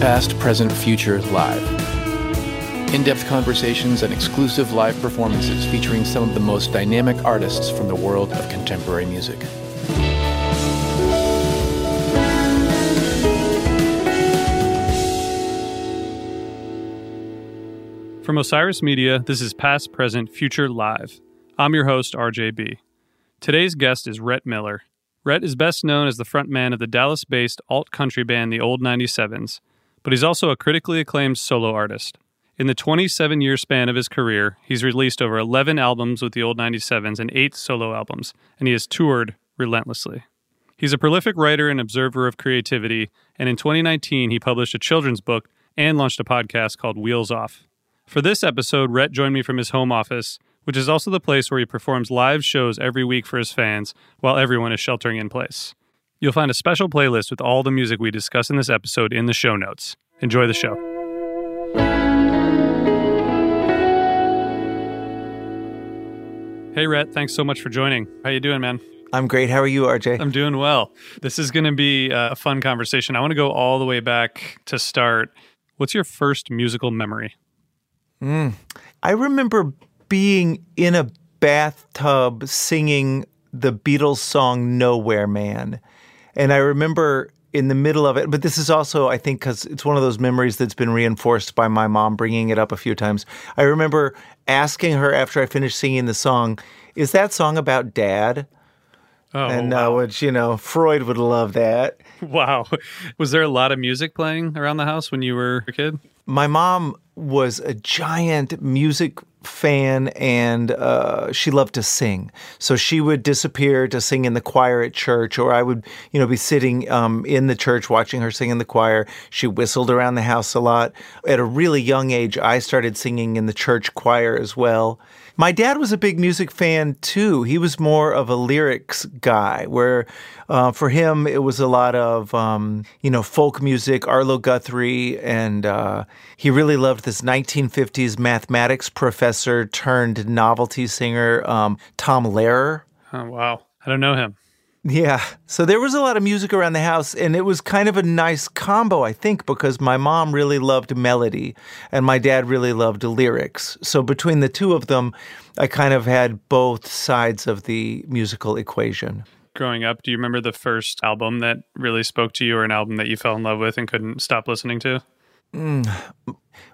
Past, Present, Future Live. In depth conversations and exclusive live performances featuring some of the most dynamic artists from the world of contemporary music. From Osiris Media, this is Past, Present, Future Live. I'm your host, RJB. Today's guest is Rhett Miller. Rhett is best known as the frontman of the Dallas based alt country band The Old 97s, but he's also a critically acclaimed solo artist. In the 27 year span of his career, he's released over 11 albums with The Old 97s and 8 solo albums, and he has toured relentlessly. He's a prolific writer and observer of creativity, and in 2019, he published a children's book and launched a podcast called Wheels Off. For this episode, Rhett joined me from his home office, which is also the place where he performs live shows every week for his fans while everyone is sheltering in place. You'll find a special playlist with all the music we discuss in this episode in the show notes. Enjoy the show. Hey Rhett, thanks so much for joining. How you doing, man? I'm great. How are you, RJ? I'm doing well. This is going to be a fun conversation. I want to go all the way back to start. What's your first musical memory? Mm. I remember being in a bathtub singing the Beatles song Nowhere Man. And I remember in the middle of it, but this is also, I think, because it's one of those memories that's been reinforced by my mom bringing it up a few times. I remember asking her after I finished singing the song, Is that song about dad? Oh, and uh, which, you know, Freud would love that. Wow. Was there a lot of music playing around the house when you were a kid? My mom was a giant music fan and uh, she loved to sing. So she would disappear to sing in the choir at church, or I would, you know, be sitting um, in the church watching her sing in the choir. She whistled around the house a lot. At a really young age, I started singing in the church choir as well. My dad was a big music fan too. He was more of a lyrics guy, where uh, for him it was a lot of um, you know folk music, Arlo Guthrie, and uh, he really loved this 1950s mathematics professor turned novelty singer, um, Tom Lehrer. Oh, wow. I don't know him. Yeah. So there was a lot of music around the house, and it was kind of a nice combo, I think, because my mom really loved melody and my dad really loved lyrics. So between the two of them, I kind of had both sides of the musical equation. Growing up, do you remember the first album that really spoke to you or an album that you fell in love with and couldn't stop listening to? Mm.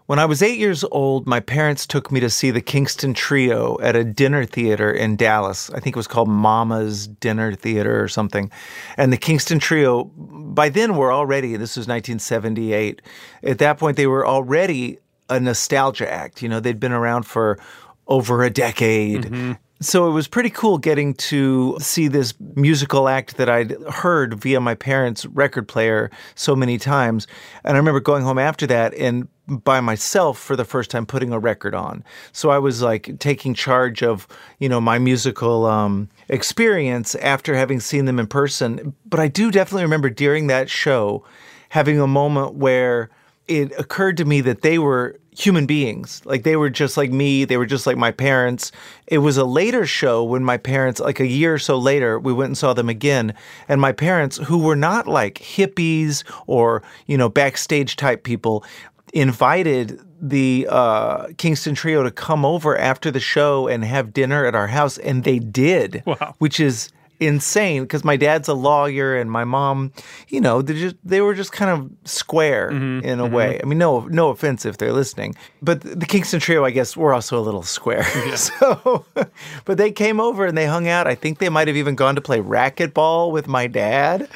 When I was eight years old, my parents took me to see the Kingston Trio at a dinner theater in Dallas. I think it was called Mama's Dinner Theater or something. And the Kingston Trio, by then, were already, this was 1978. At that point, they were already a nostalgia act. You know, they'd been around for over a decade. Mm-hmm. So it was pretty cool getting to see this musical act that I'd heard via my parents' record player so many times. And I remember going home after that and by myself for the first time putting a record on. So I was like taking charge of, you know, my musical um, experience after having seen them in person. But I do definitely remember during that show having a moment where it occurred to me that they were human beings. Like they were just like me, they were just like my parents. It was a later show when my parents, like a year or so later, we went and saw them again. And my parents, who were not like hippies or, you know, backstage type people, invited the uh, Kingston Trio to come over after the show and have dinner at our house. And they did, wow. which is insane because my dad's a lawyer and my mom, you know, they just they were just kind of square mm-hmm, in a mm-hmm. way. I mean, no no offense if they're listening, but the Kingston Trio, I guess, were also a little square. Yeah. so, but they came over and they hung out. I think they might have even gone to play racquetball with my dad.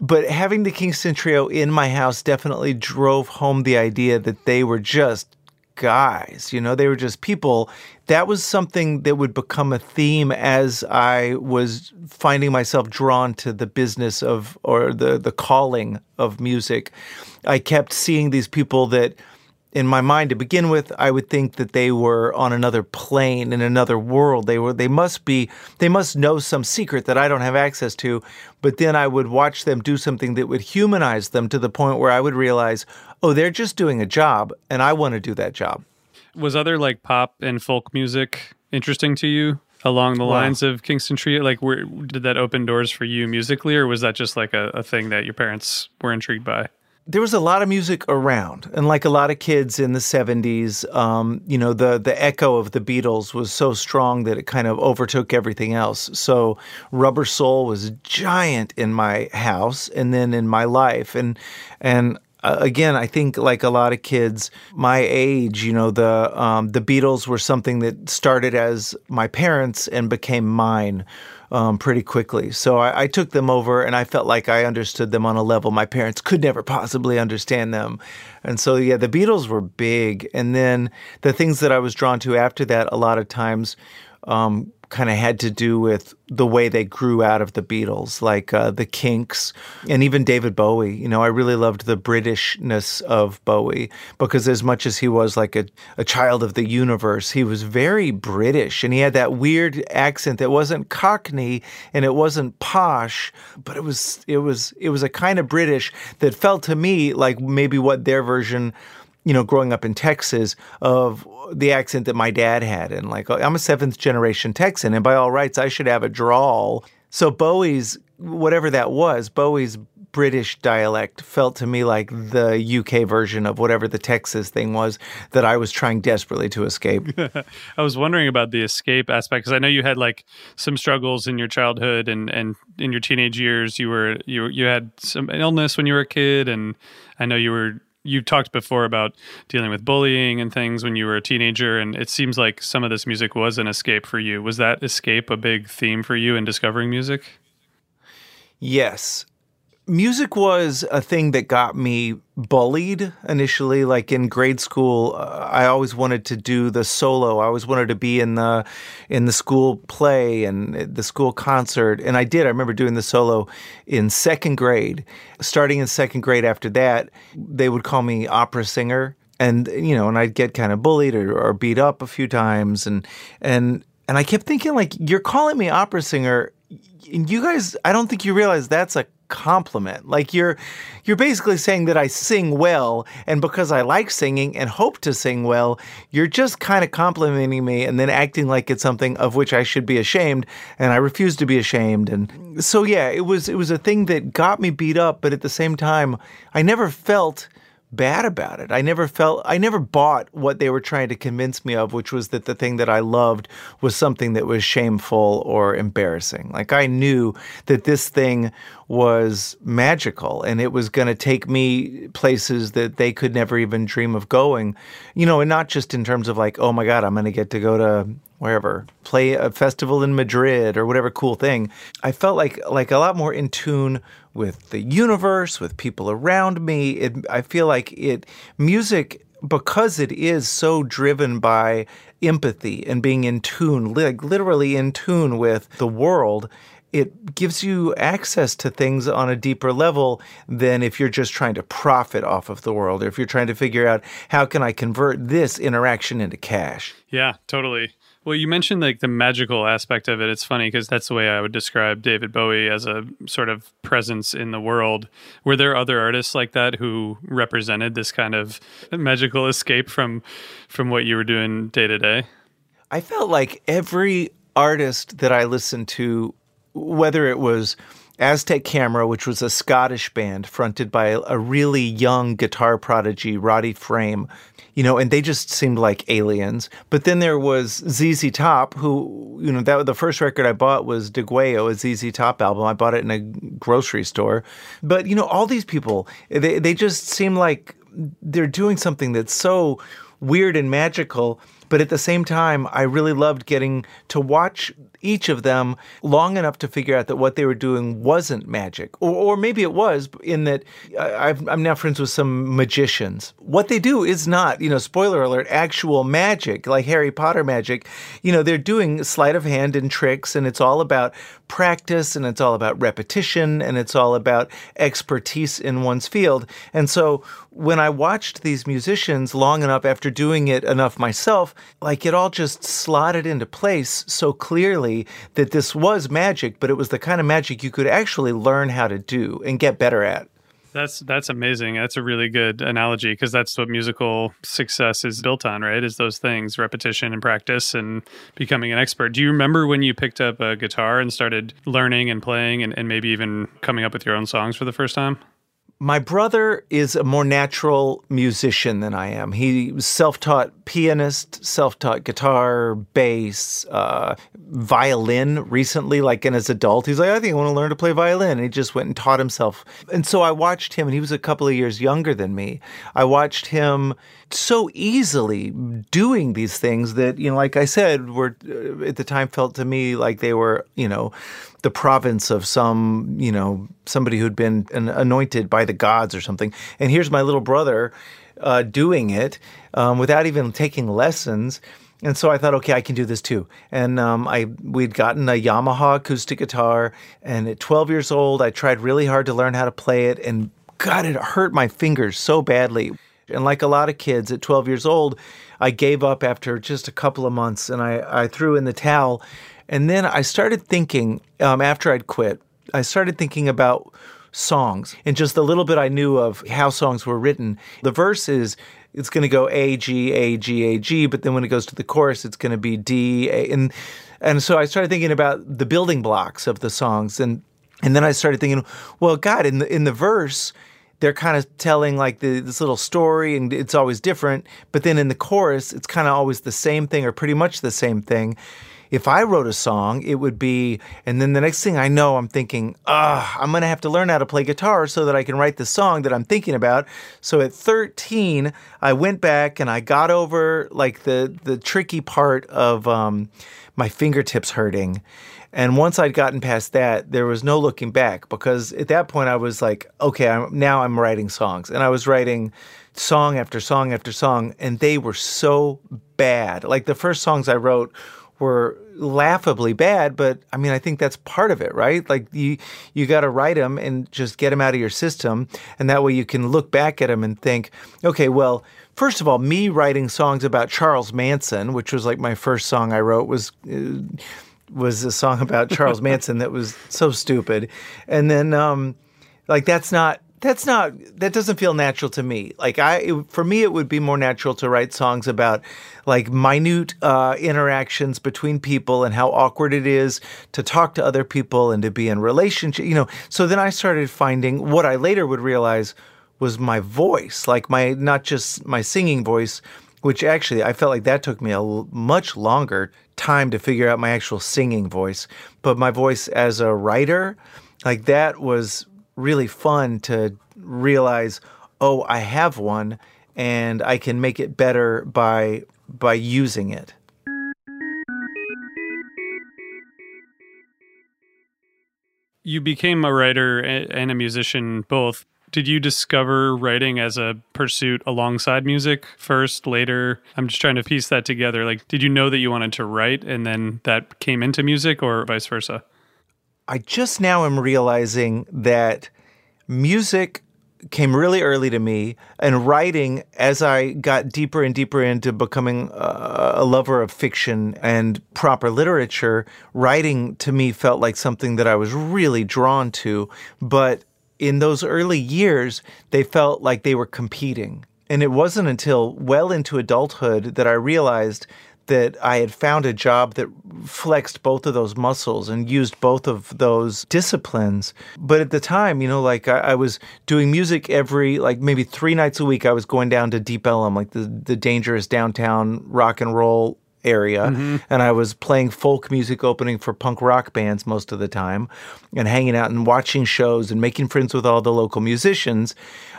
But having the Kingston Trio in my house definitely drove home the idea that they were just guys. You know, they were just people. That was something that would become a theme as I was finding myself drawn to the business of or the the calling of music. I kept seeing these people that in my mind to begin with I would think that they were on another plane in another world. They were they must be they must know some secret that I don't have access to. But then I would watch them do something that would humanize them to the point where I would realize, oh, they're just doing a job and I want to do that job. Was other like pop and folk music interesting to you along the Wow. lines of Kingston Trio? Like, where, did that open doors for you musically, or was that just like a, a thing that your parents were intrigued by? There was a lot of music around, and like a lot of kids in the '70s, um, you know, the the echo of the Beatles was so strong that it kind of overtook everything else. So, Rubber Soul was giant in my house, and then in my life, and and uh, again, I think like a lot of kids my age, you know, the um, the Beatles were something that started as my parents and became mine um, pretty quickly. So I, I took them over, and I felt like I understood them on a level my parents could never possibly understand them. And so yeah, the Beatles were big, and then the things that I was drawn to after that, a lot of times. Um, kind of had to do with the way they grew out of the Beatles, like uh, the Kinks and even David Bowie. You know, I really loved the Britishness of Bowie because, as much as he was like a, a child of the universe, he was very British and he had that weird accent that wasn't Cockney and it wasn't posh, but it was it was it was a kind of British that felt to me like maybe what their version you know, growing up in Texas, of the accent that my dad had. And like, I'm a seventh generation Texan, and by all rights, I should have a drawl. So Bowie's, whatever that was, Bowie's British dialect felt to me like the UK version of whatever the Texas thing was that I was trying desperately to escape. I was wondering about the escape aspect because I know you had like some struggles in your childhood and and in your teenage years. You were you you had some illness when you were a kid, and I know you were you talked before about dealing with bullying and things when you were a teenager and it seems like some of this music was an escape for you was that escape a big theme for you in discovering music Yes. Music was a thing that got me bullied initially. Like in grade school, uh, I always wanted to do the solo. I always wanted to be in the in the school play and the school concert, and I did. I remember doing the solo in second grade. Starting in second grade, after that, they would call me opera singer, and you know, and I'd get kind of bullied or, or beat up a few times, and and and I kept thinking like, you're calling me opera singer and you guys i don't think you realize that's a compliment. Like you're you're basically saying that i sing well and because i like singing and hope to sing well you're just kind of complimenting me and then acting like it's something of which i should be ashamed and i refuse to be ashamed and so yeah it was it was a thing that got me beat up but at the same time i never felt bad about it. I never felt I never bought what they were trying to convince me of, which was that the thing that I loved was something that was shameful or embarrassing. Like I knew that this thing was magical and it was going to take me places that they could never even dream of going. You know, and not just in terms of like, oh my god, I'm going to get to go to wherever play a festival in Madrid or whatever cool thing. I felt like like a lot more in tune with the universe, with people around me. It, I feel like it music because it is so driven by empathy and being in tune, like literally in tune with the world. It gives you access to things on a deeper level than if you're just trying to profit off of the world or if you're trying to figure out how can I convert this interaction into cash. Yeah, totally. Well, you mentioned like the magical aspect of it. It's funny because that's the way I would describe David Bowie as a sort of presence in the world. Were there other artists like that who represented this kind of magical escape from from what you were doing day to day? I felt like every artist that I listened to, whether it was Aztec Camera, which was a Scottish band fronted by a, really young guitar prodigy, Roddy Frame, you know, and they just seemed like aliens. But then there was ZZ Top, who, you know, that the first record I bought was Degüello, a ZZ Top album. I bought it in a grocery store. But, you know, all these people, they, they just seem like they're doing something that's so weird and magical. But at the same time, I really loved getting to watch each of them long enough to figure out that what they were doing wasn't magic. Or, or maybe it was, in that I, I'm now friends with some magicians. What they do is not, you know, spoiler alert, actual magic, like Harry Potter magic. You know, they're doing sleight of hand and tricks, and it's all about practice and it's all about repetition and it's all about expertise in one's field. And so when I watched these musicians long enough after doing it enough myself, like it all just slotted into place so clearly that this was magic, but it was the kind of magic you could actually learn how to do and get better at. That's that's amazing. That's a really good analogy because that's what musical success is built on, right? Is those things, repetition and practice and becoming an expert. Do you remember when you picked up a guitar and started learning and playing and, and maybe even coming up with your own songs for the first time? My brother is a more natural musician than I am. He was self-taught pianist, self-taught guitar, bass, uh, violin. Recently, like in his adult, he's like, I think I want to learn to play violin. And he just went and taught himself. And so I watched him, and he was a couple of years younger than me. I watched him so easily doing these things that you know, like I said, were uh, at the time felt to me like they were, you know the province of some, you know, somebody who'd been anointed by the gods or something. And here's my little brother uh, doing it um, without even taking lessons. And so I thought, okay, I can do this too. And um, I we'd gotten a Yamaha acoustic guitar, and at 12 years old, I tried really hard to learn how to play it, and God, it hurt my fingers so badly. And like a lot of kids at 12 years old, I gave up after just a couple of months, and I, I threw in the towel. And then I started thinking um, after I'd quit, I started thinking about songs and just the little bit I knew of how songs were written. The verse is it's going to go A G A G A G, but then when it goes to the chorus, it's going to be D A, and and so I started thinking about the building blocks of the songs, and and then I started thinking, well, God, in the in the verse. They're kind of telling like the, this little story, and it's always different. But then in the chorus, it's kind of always the same thing, or pretty much the same thing if I wrote a song, it would be, and then the next thing I know, I'm thinking, ah, I'm going to have to learn how to play guitar so that I can write the song that I'm thinking about. So at 13, I went back and I got over like the, the tricky part of um, my fingertips hurting. And once I'd gotten past that, there was no looking back because at that point I was like, okay, I'm, now I'm writing songs. And I was writing song after song after song, and they were so bad. Like the first songs I wrote were laughably bad, but I mean, I think that's part of it, right? Like you, you got to write them and just get them out of your system, and that way you can look back at them and think, okay, well, first of all, me writing songs about Charles Manson, which was like my first song I wrote, was. Uh, was a song about Charles Manson that was so stupid, and then um, like that's not that's not that doesn't feel natural to me. Like i it, for me it would be more natural to write songs about like minute uh, interactions between people and how awkward it is to talk to other people and to be in relationship you know. So then i started finding what i later would realize was my voice like my not just my singing voice which actually i felt like that took me a l- much longer time to figure out my actual singing voice. But my voice as a writer like that was really fun to realize, oh, I have one and I can make it better by by using it. You became a writer and a musician both. Did you discover writing as a pursuit alongside music first, later? I'm just trying to piece that together. Like, did you know that you wanted to write and then that came into music or vice versa? I just now am realizing that music came really early to me and writing as I got deeper and deeper into becoming uh, a lover of fiction and proper literature writing to me felt like something that I was really drawn to. But in those early years they felt like they were competing. And it wasn't until well into adulthood that I realized that I had found a job that flexed both of those muscles and used both of those disciplines. But at the time, you know, like I, I, was doing music every, like maybe three nights a week. I was going down to Deep Ellum, like the, the dangerous downtown rock and roll area mm-hmm. and I was playing folk music opening for punk rock bands most of the time and hanging out and watching shows and making friends with all the local musicians.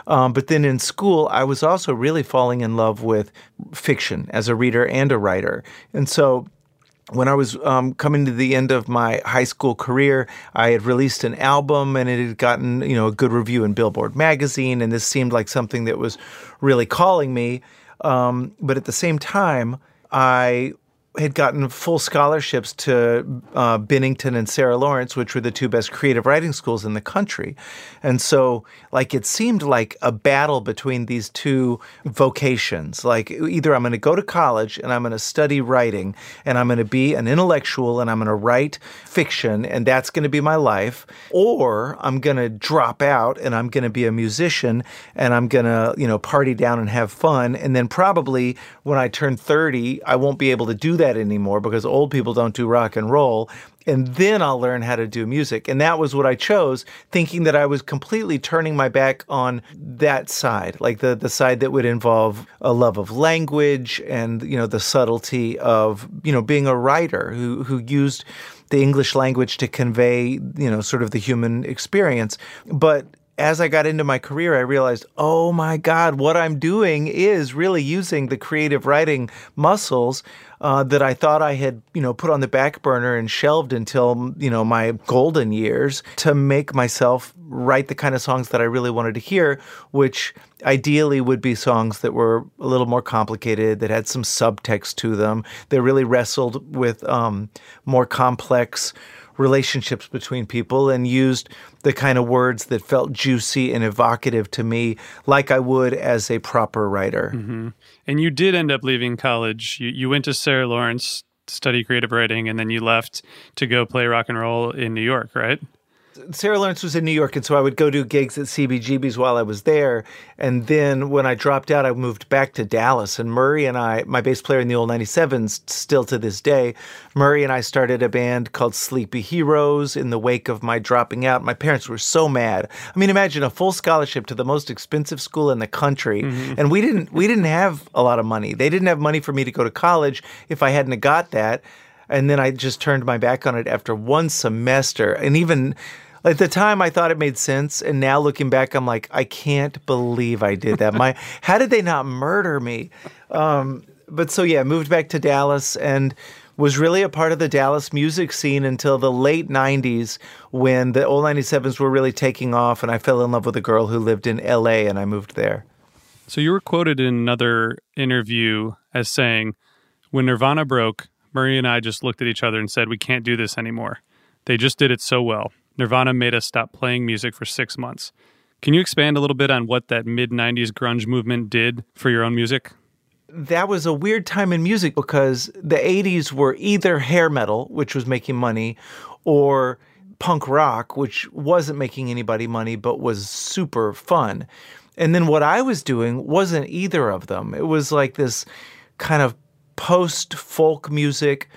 Um, but then in school, I was also really falling in love with fiction as a reader and a writer. And so when I was um, coming to the end of my high school career, I had released an album and it had gotten you know a good review in Billboard magazine, and this seemed like something that was really calling me. Um, but at the same time, I had gotten full scholarships to uh, Bennington and Sarah Lawrence, which were the two best creative writing schools in the country. And so, like, it seemed like a battle between these two vocations. Like, either I'm going to go to college and I'm going to study writing and I'm going to be an intellectual and I'm going to write fiction and that's going to be my life, or I'm going to drop out and I'm going to be a musician and I'm going to, you know, party down and have fun. And then probably when I turn 30, I won't be able to do that anymore because old people don't do rock and roll. And then I'll learn how to do music. And that was what I chose, thinking that I was completely turning my back on that side, like the, the side that would involve a love of language and, you know, the subtlety of, you know, being a writer who, who used the English language to convey, you know, sort of the human experience. But as I got into my career, I realized, oh my God, what I'm doing is really using the creative writing muscles uh, that I thought I had, you know, put on the back burner and shelved until, you know, my golden years to make myself write the kind of songs that I really wanted to hear, which ideally would be songs that were a little more complicated, that had some subtext to them, that really wrestled with um, more complex relationships between people and used the kind of words that felt juicy and evocative to me, like I would as a proper writer. Mm-hmm. And you did end up leaving college. You, you went to Sarah Lawrence, to study creative writing, and then you left to go play rock and roll in New York, right? Sarah Lawrence was in New York, and so I would go do gigs at CBGB's while I was there. And then when I dropped out, I moved back to Dallas. And Murray and I, my bass player in the old 97s, still to this day, Murray and I started a band called Sleepy Heroes in the wake of my dropping out. My parents were so mad. I mean, imagine a full scholarship to the most expensive school in the country, mm-hmm. and we didn't we didn't have a lot of money. They didn't have money for me to go to college if I hadn't got that. And then I just turned my back on it after one semester. And even at the time, I thought it made sense, and now looking back, I'm like, I can't believe I did that. My, how did they not murder me? Um, but so yeah, moved back to Dallas and was really a part of the Dallas music scene until the late 90s when the old 97s were really taking off and I fell in love with a girl who lived in LA and I moved there. So you were quoted in another interview as saying, When Nirvana broke, Murray and I just looked at each other and said, We can't do this anymore. They just did it so well. Nirvana made us stop playing music for six months. Can you expand a little bit on what that mid 90s grunge movement did for your own music? That was a weird time in music because the 80s were either hair metal, which was making money, or punk rock, which wasn't making anybody money but was super fun. And then what I was doing wasn't either of them. It was like this kind of post folk music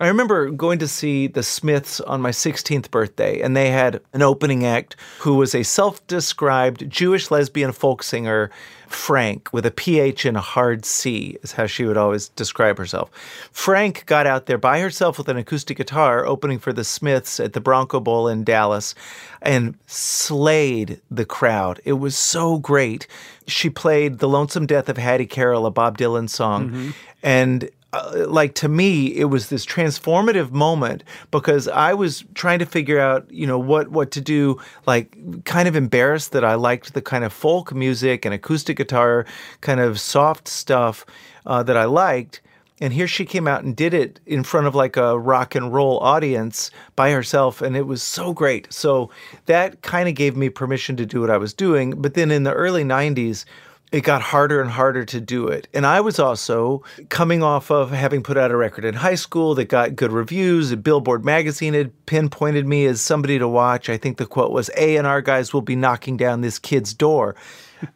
I remember going to see the Smiths on my 16th birthday, and they had an opening act who was a self described Jewish lesbian folk singer, Phranc, with a PH and a hard C, is how she would always describe herself. Phranc got out there by herself with an acoustic guitar, opening for the Smiths at the Bronco Bowl in Dallas, and slayed the crowd. It was so great. She played The Lonesome Death of Hattie Carroll, a Bob Dylan song. Mm-hmm. And uh, like to me it was this transformative moment because I was trying to figure out you know what what to do like kind of embarrassed that I liked the kind of folk music and acoustic guitar kind of soft stuff uh, that I liked. And here she came out and did it in front of like a rock and roll audience by herself and it was so great. So that kind of gave me permission to do what I was doing. But then in the early 90s it got harder and harder to do it. And I was also coming off of having put out a record in high school that got good reviews. A Billboard magazine had pinpointed me as somebody to watch. I think the quote was A&R guys will be knocking down this kid's door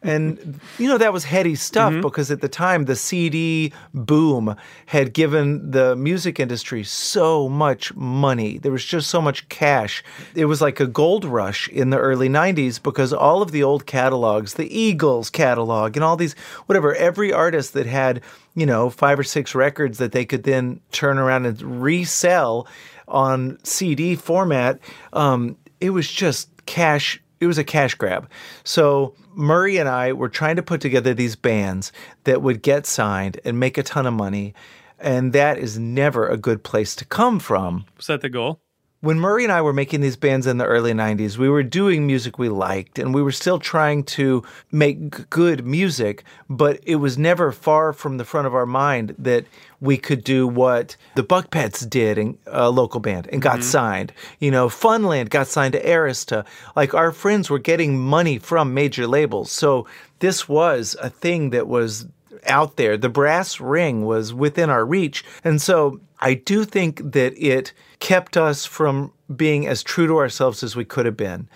and you know that was heady stuff mm-hmm. because at the time the CD boom had given the music industry so much money. There was just so much cash. It was like a gold rush in the early 90s because all of the old catalogs, the Eagles catalog and all these whatever every artist that had, you know, five or six records that they could then turn around and resell on CD format, um, it was just cash it was a cash grab. So Murray and I were trying to put together these bands that would get signed and make a ton of money. And that is never a good place to come from. Was that the goal? When Murray and I were making these bands in the early 90s, we were doing music we liked and we were still trying to make good music, but it was never far from the front of our mind that we could do what the Buck Pets did in a local band and got mm-hmm. signed. You know, Funland got signed to Arista. Like our friends were getting money from major labels. So this was a thing that was out there. The brass ring was within our reach. And so I do think that it kept us from being as true to ourselves as we could have been.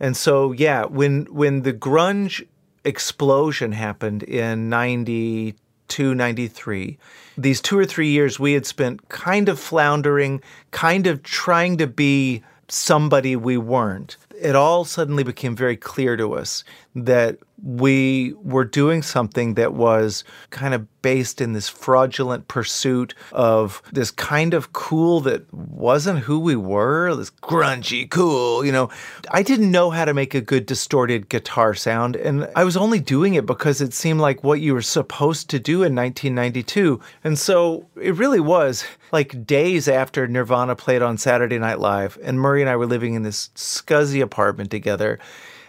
And so yeah, when when the grunge explosion happened in 92 93 these 2 or 3 years we had spent kind of floundering, kind of trying to be somebody we weren't. It all suddenly became very clear to us that we were doing something that was kind of based in this fraudulent pursuit of this kind of cool that wasn't who we were, this grungy cool, you know. I didn't know how to make a good distorted guitar sound, and I was only doing it because it seemed like what you were supposed to do in 1992. And so it really was like days after Nirvana played on Saturday Night Live, and Murray and I were living in this scuzzy apartment together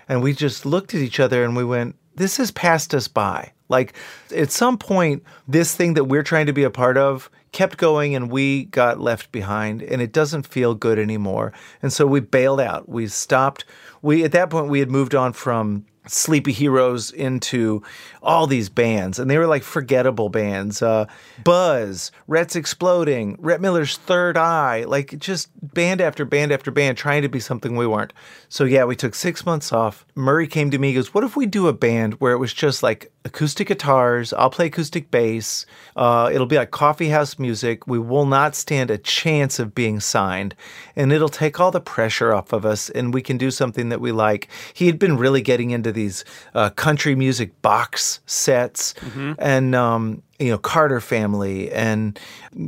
and we just looked at each other and we went, this has passed us by. Like at some point, this thing that we're trying to be a part of kept going and we got left behind and it doesn't feel good anymore. And so we bailed out. We stopped. We at that point we had moved on from Sleepy Heroes into all these bands, and they were like forgettable bands. Uh, Buzz, Rhett's Exploding, Rhett Miller's Third Eye, like just band after band after band, trying to be something we weren't. So yeah, we took six months off. Murray came to me, goes, "What if we do a band where it was just like acoustic guitars? I'll play acoustic bass. Uh, it'll be like coffee house music. We will not stand a chance of being signed, and it'll take all the pressure off of us, and we can do something that we like." He had been really getting into these uh, country music box sets mm-hmm. and um, you know Carter family and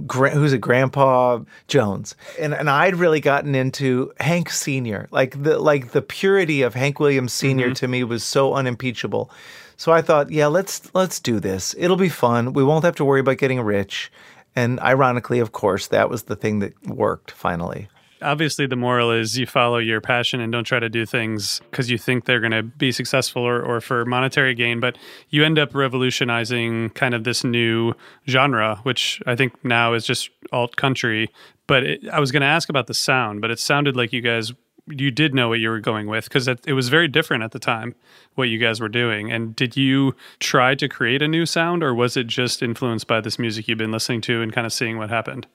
gra- who's it Grandpa Jones and and I'd really gotten into Hank Senior like the like the purity of Hank Williams Senior mm-hmm. to me was so unimpeachable. So I thought, yeah, let's let's do this. It'll be fun. We won't have to worry about getting rich. And ironically, of course, that was the thing that worked finally obviously the moral is you follow your passion and don't try to do things because you think they're going to be successful or, or for monetary gain but you end up revolutionizing kind of this new genre which i think now is just alt country. But it, i was going to ask about the sound but it sounded like you guys you did know what you were going with because it, it was very different at the time what you guys were doing. And did you try to create a new sound or was it just influenced by this music you've been listening to and kind of seeing what happened?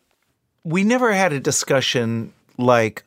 We never had a discussion like,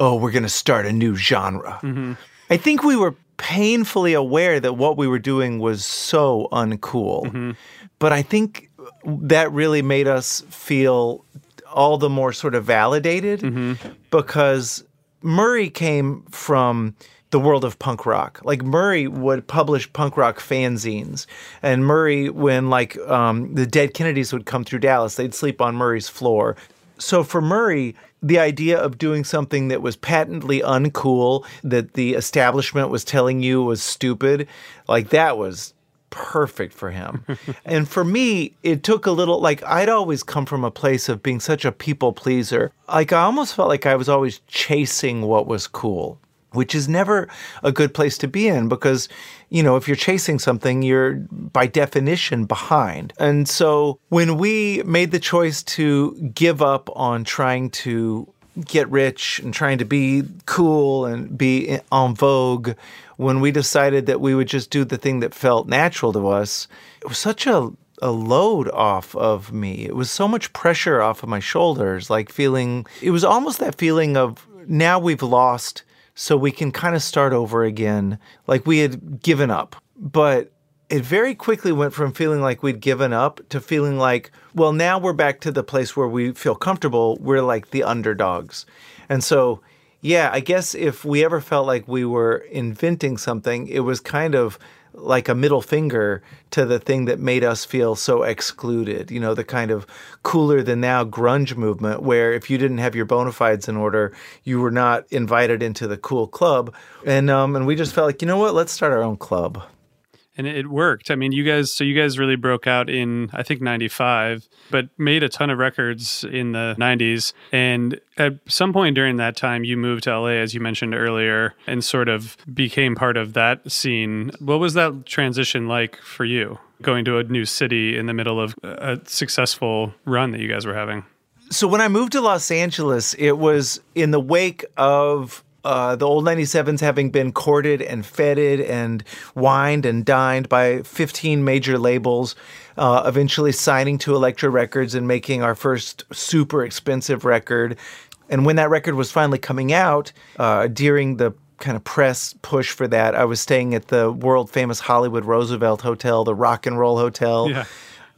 oh, we're going to start a new genre. Mm-hmm. I think we were painfully aware that what we were doing was so uncool. Mm-hmm. But I think that really made us feel all the more sort of validated mm-hmm. because Murray came from the world of punk rock. Like Murray would publish punk rock fanzines, and Murray, when like um, the Dead Kennedys would come through Dallas, they'd sleep on Murray's floor. So for Murray, the idea of doing something that was patently uncool, that the establishment was telling you was stupid, like that was perfect for him. and for me, it took a little, like, I'd always come from a place of being such a people pleaser. Like, I almost felt like I was always chasing what was cool which is never a good place to be in because, you know, if you're chasing something, you're by definition behind. And so when we made the choice to give up on trying to get rich and trying to be cool and be en vogue, when we decided that we would just do the thing that felt natural to us, it was such a a load off of me. It was so much pressure off of my shoulders, like feeling, it was almost that feeling of now we've lost so we can kind of start over again like we had given up. But it very quickly went from feeling like we'd given up to feeling like, well, now we're back to the place where we feel comfortable. We're like the underdogs. And so, yeah, I guess if we ever felt like we were inventing something, it was kind of like a middle finger to the thing that made us feel so excluded. You know, the kind of cooler than now grunge movement, where if you didn't have your bona fides in order, you were not invited into the cool club. And um, and we just felt like, you know what, let's start our own club. And it worked. I mean, you guys, so you guys really broke out in, I think, 95, but made a ton of records in the 90s. And at some point during that time, you moved to LA, as you mentioned earlier, and sort of became part of that scene. What was that transition like for you, going to a new city in the middle of a successful run that you guys were having? So when I moved to Los Angeles, it was in the wake of uh, the old 97s having been courted and feted and wined and dined by 15 major labels, uh, eventually signing to Elektra Records and making our first super expensive record. And when that record was finally coming out, uh, during the kind of press push for that, I was staying at the world famous Hollywood Roosevelt Hotel, the Rock and Roll Hotel Yeah.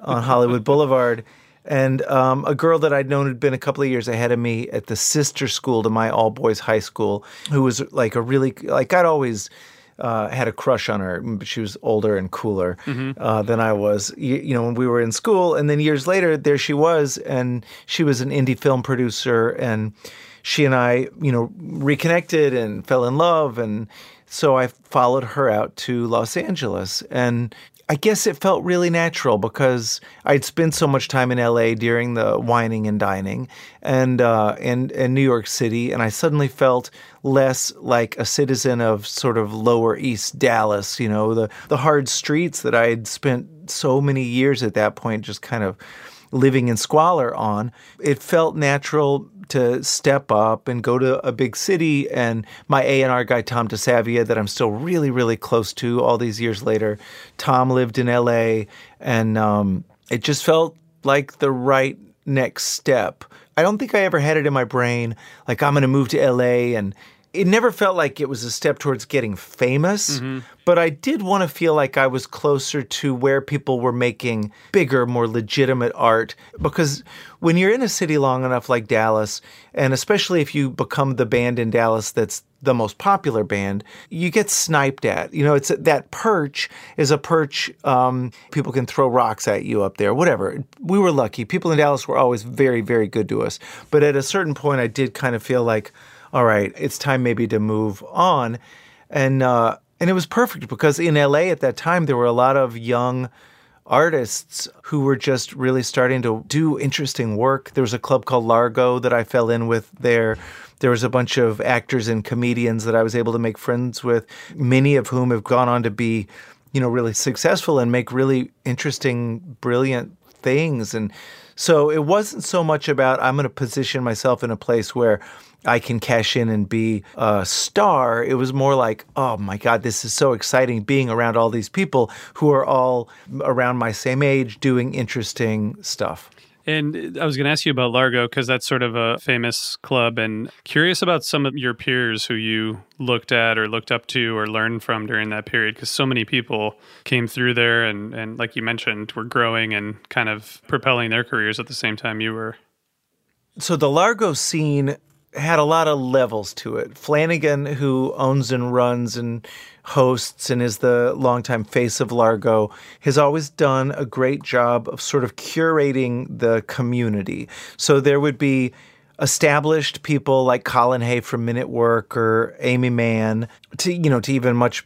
on Hollywood Boulevard. And um, a girl that I'd known had been a couple of years ahead of me at the sister school to my all boys high school, who was like a really, like I'd always uh, had a crush on her, but she was older and cooler uh, than I was, you, you know, when we were in school. And then years later, there she was, and she was an indie film producer. And she and I, you know, reconnected and fell in love. And so I followed her out to Los Angeles. And I guess it felt really natural because I'd spent so much time in LA during the wining and dining and uh, and and New York City, and I suddenly felt less like a citizen of sort of lower East Dallas, you know, the the hard streets that I had spent so many years at that point just kind of living in squalor on. It felt natural to step up and go to a big city. And my A&R guy, Tom DeSavia, that I'm still really, really close to all these years later, Tom lived in L.A. and um, it just felt like the right next step. I don't think I ever had it in my brain like I'm going to move to L.A. and it never felt like it was a step towards getting famous, but I did want to feel like I was closer to where people were making bigger, more legitimate art. Because when you're in a city long enough like Dallas, and especially if you become the band in Dallas that's the most popular band, you get sniped at. You know, it's that perch is a perch. Um, people can throw rocks at you up there, whatever. We were lucky. People in Dallas were always very, very good to us. But at a certain point, I did kind of feel like, all right, it's time maybe to move on. And uh, and it was perfect because in LA at that time there were a lot of young artists who were just really starting to do interesting work. There was a club called Largo that I fell in with there. There was a bunch of actors and comedians that I was able to make friends with, many of whom have gone on to be, you know, really successful and make really interesting, brilliant things. And so it wasn't so much about I'm going to position myself in a place where I can cash in and be a star. It was more like, oh my God, this is so exciting being around all these people who are all around my same age doing interesting stuff. And I was going to ask you about Largo because that's sort of a famous club, and curious about some of your peers who you looked at or looked up to or learned from during that period because so many people came through there and, and, like you mentioned, were growing and kind of propelling their careers at the same time you were. So the Largo scene had a lot of levels to it. Flanagan, who owns and runs and hosts and is the longtime face of Largo, has always done a great job of sort of curating the community. So there would be established people like Colin Hay from Men at Work or Aimee Mann, to you know, to even much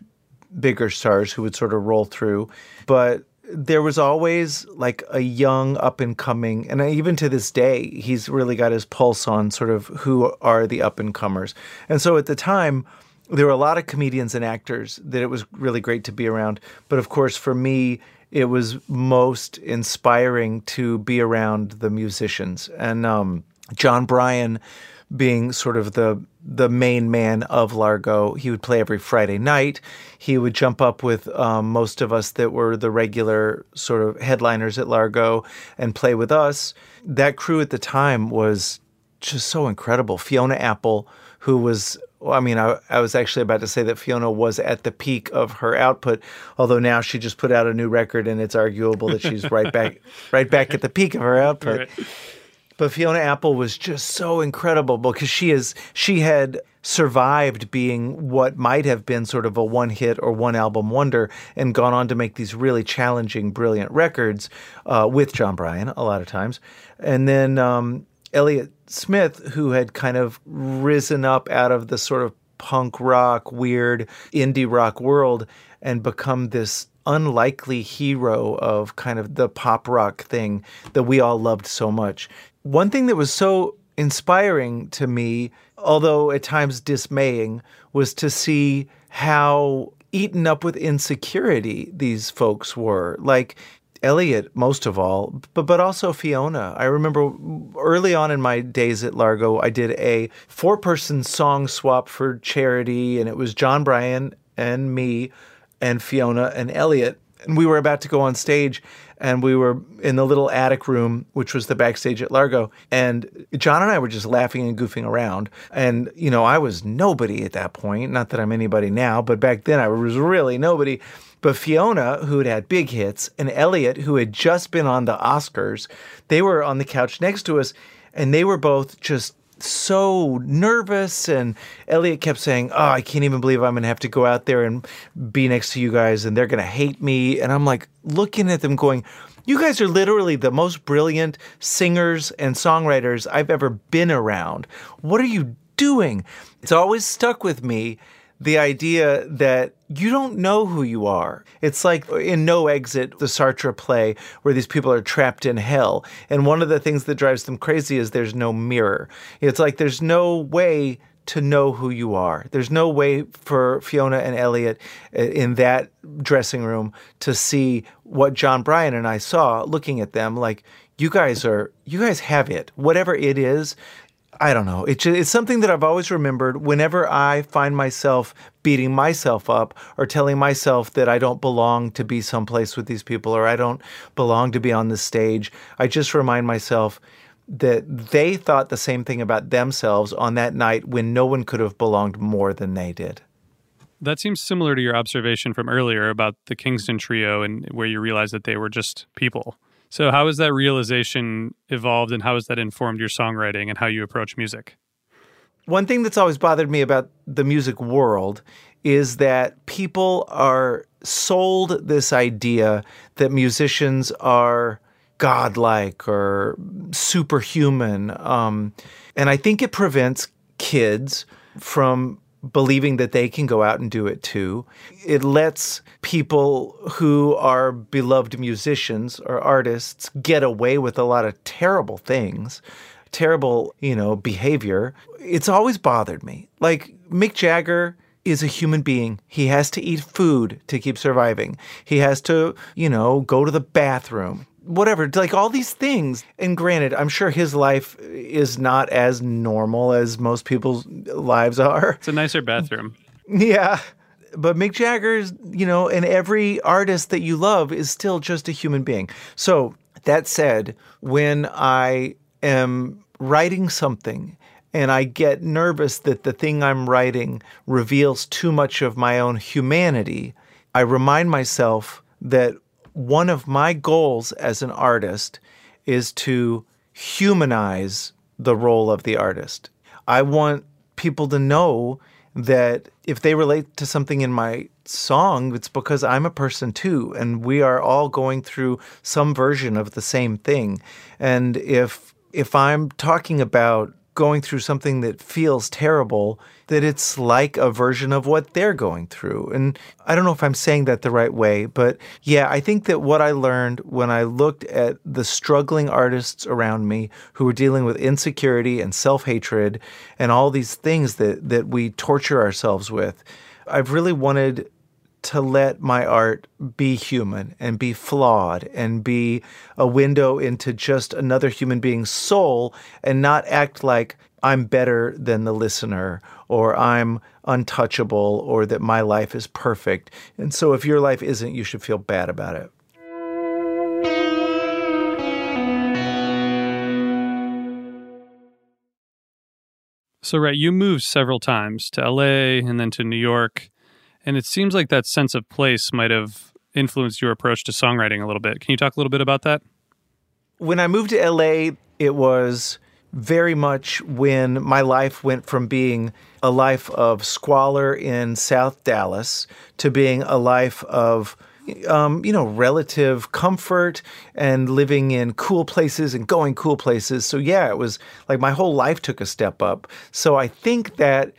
bigger stars who would sort of roll through. But there was always like a young up and coming and even to this day he's really got his pulse on sort of who are the up and comers and so at the time there were a lot of comedians and actors that it was really great to be around. But of course for me it was most inspiring to be around the musicians. And um, Jon Brion being sort of the the main man of Largo. He would play every Friday night. He would jump up with um, most of us that were the regular sort of headliners at Largo and play with us. That crew at the time was just so incredible. Fiona Apple, who was well, I mean, I, I was actually about to say that Fiona was at the peak of her output, although now she just put out a new record, and it's arguable that she's right back, right back at the peak of her output. Right. But Fiona Apple was just so incredible because she is she had survived being what might have been sort of a one hit or one album wonder and gone on to make these really challenging, brilliant records uh, with Jon Brion a lot of times. And then um, Elliott Smith, who had kind of risen up out of the sort of punk rock, weird indie rock world and become this unlikely hero of kind of the pop rock thing that we all loved so much. One thing that was so inspiring to me, although at times dismaying, was to see how eaten up with insecurity these folks were. Like Elliott, most of all, but but also Fiona. I remember early on in my days at Largo, I did a four-person song swap for charity, and it was Jon Brion and me and Fiona and Elliott. And we were about to go on stage, and we were in the little attic room, which was the backstage at Largo. And Jon and I were just laughing and goofing around. And, you know, I was nobody at that point. Not that I'm anybody now, but back then I was really nobody. But Fiona, who had had big hits, and Elliott, who had just been on the Oscars, they were on the couch next to us, and they were both just so nervous and Elliott kept saying, "Oh, I can't even believe I'm going to have to go out there and be next to you guys and they're going to hate me." And I'm like looking at them going, "You guys are literally the most brilliant singers and songwriters I've ever been around. What are you doing?" It's always stuck with me the idea that you don't know who you are. It's like in No Exit, the Sartre play, where these people are trapped in hell. And one of the things that drives them crazy is there's no mirror. It's like there's no way to know who you are. There's no way for Fiona and Elliott uh, in that dressing room to see what Jon Brion and I saw looking at them like, you guys are, you guys have it. Whatever it is, I don't know. It's it's something that I've always remembered. Whenever I find myself beating myself up or telling myself that I don't belong to be someplace with these people or I don't belong to be on the stage, I just remind myself that they thought the same thing about themselves on that night when no one could have belonged more than they did. That seems similar to your observation from earlier about the Kingston Trio and where you realized that they were just people. So, how has that realization evolved and how has that informed your songwriting and how you approach music? One thing that's always bothered me about the music world is that people are sold this idea that musicians are godlike or superhuman. Um, and I think it prevents kids from believing that they can go out and do it too. It lets people who are beloved musicians or artists get away with a lot of terrible things, terrible, you know, behavior. It's always bothered me. Like Mick Jagger is a human being. He has to eat food to keep surviving. He has to, you know, go to the bathroom whatever, like all these things. And granted, I'm sure his life is not as normal as most people's lives are. It's a nicer bathroom. Yeah. But Mick Jagger's, you know, and every artist that you love is still just a human being. So, that said, when I am writing something and I get nervous that the thing I'm writing reveals too much of my own humanity, I remind myself that one of my goals as an artist is to humanize the role of the artist. I want people to know that if they relate to something in my song, it's because I'm a person too, and we are all going through some version of the same thing. And if if I'm talking about going through something that feels terrible, that it's like a version of what they're going through. And I don't know if I'm saying that the right way, but yeah, I think that what I learned when I looked at the struggling artists around me who were dealing with insecurity and self hatred and all these things that, that we torture ourselves with, I've really wanted to let my art be human and be flawed and be a window into just another human being's soul and not act like I'm better than the listener or I'm untouchable or that my life is perfect. And so if your life isn't, you should feel bad about it. So, right, you moved several times to LA and then to New York. And it seems like that sense of place might have influenced your approach to songwriting a little bit. Can you talk a little bit about that? When I moved to LA, it was very much when my life went from being a life of squalor in South Dallas to being a life of um, you know, relative comfort and living in cool places and going cool places. So, yeah, it was like my whole life took a step up. So, I think that